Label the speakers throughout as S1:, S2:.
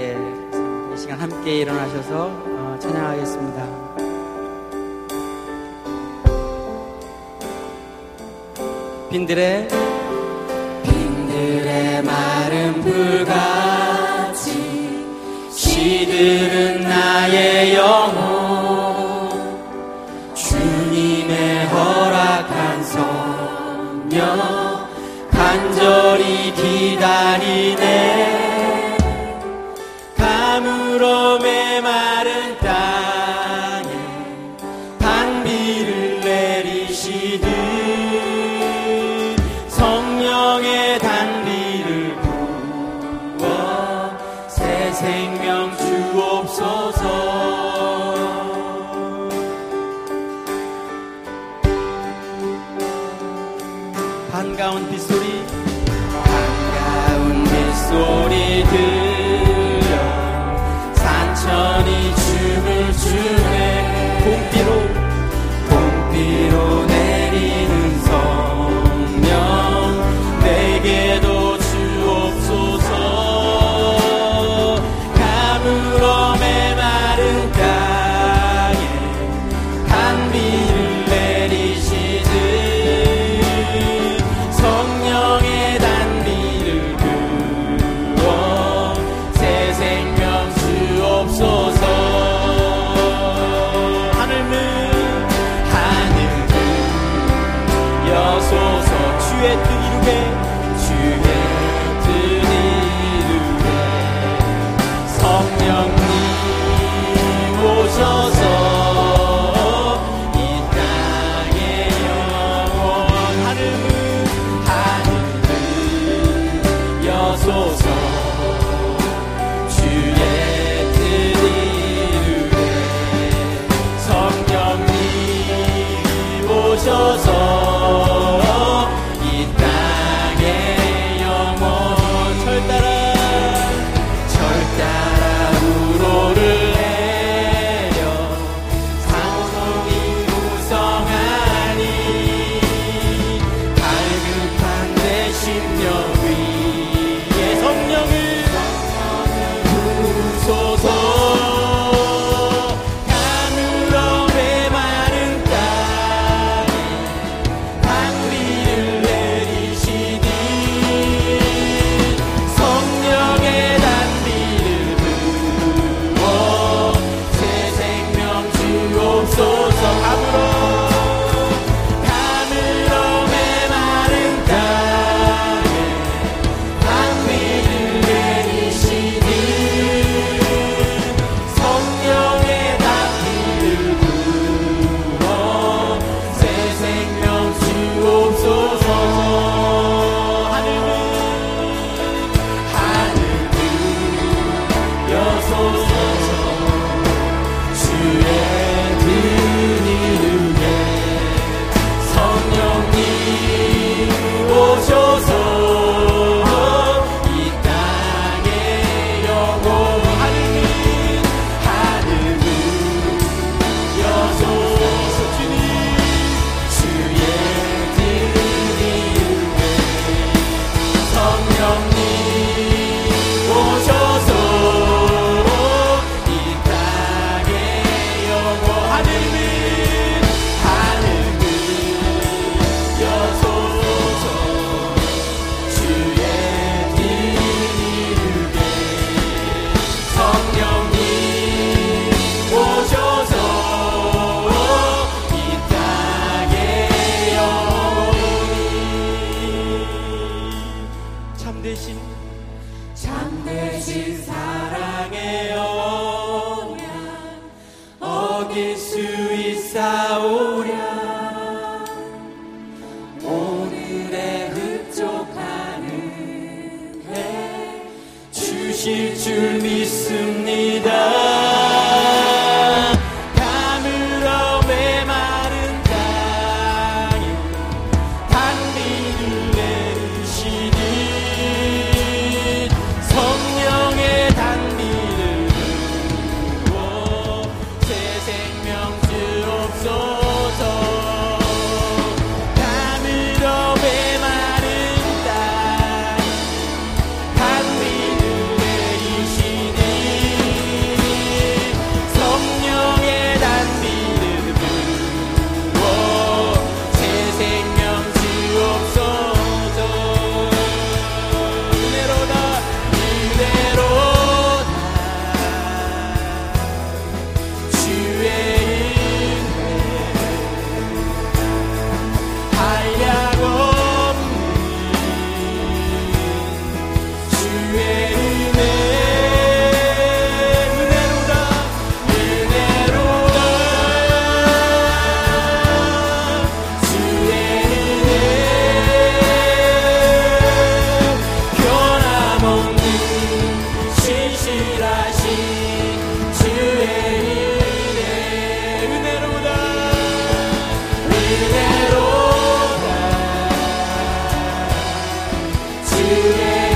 S1: 예, 이 시간 함께 일어나셔서 어, 찬양하겠습니다. 빈들의 빈들의 마른 불같이 시들은 나의 반가운 빗소리. 반가운 빗소리 들 주신 사랑의
S2: 영향
S1: 어기 Yeah.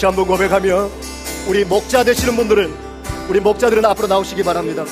S1: 다시 한번 고백하며 우리 목자 되시는 분들은 우리 목자들은 앞으로 나오시기 바랍니다.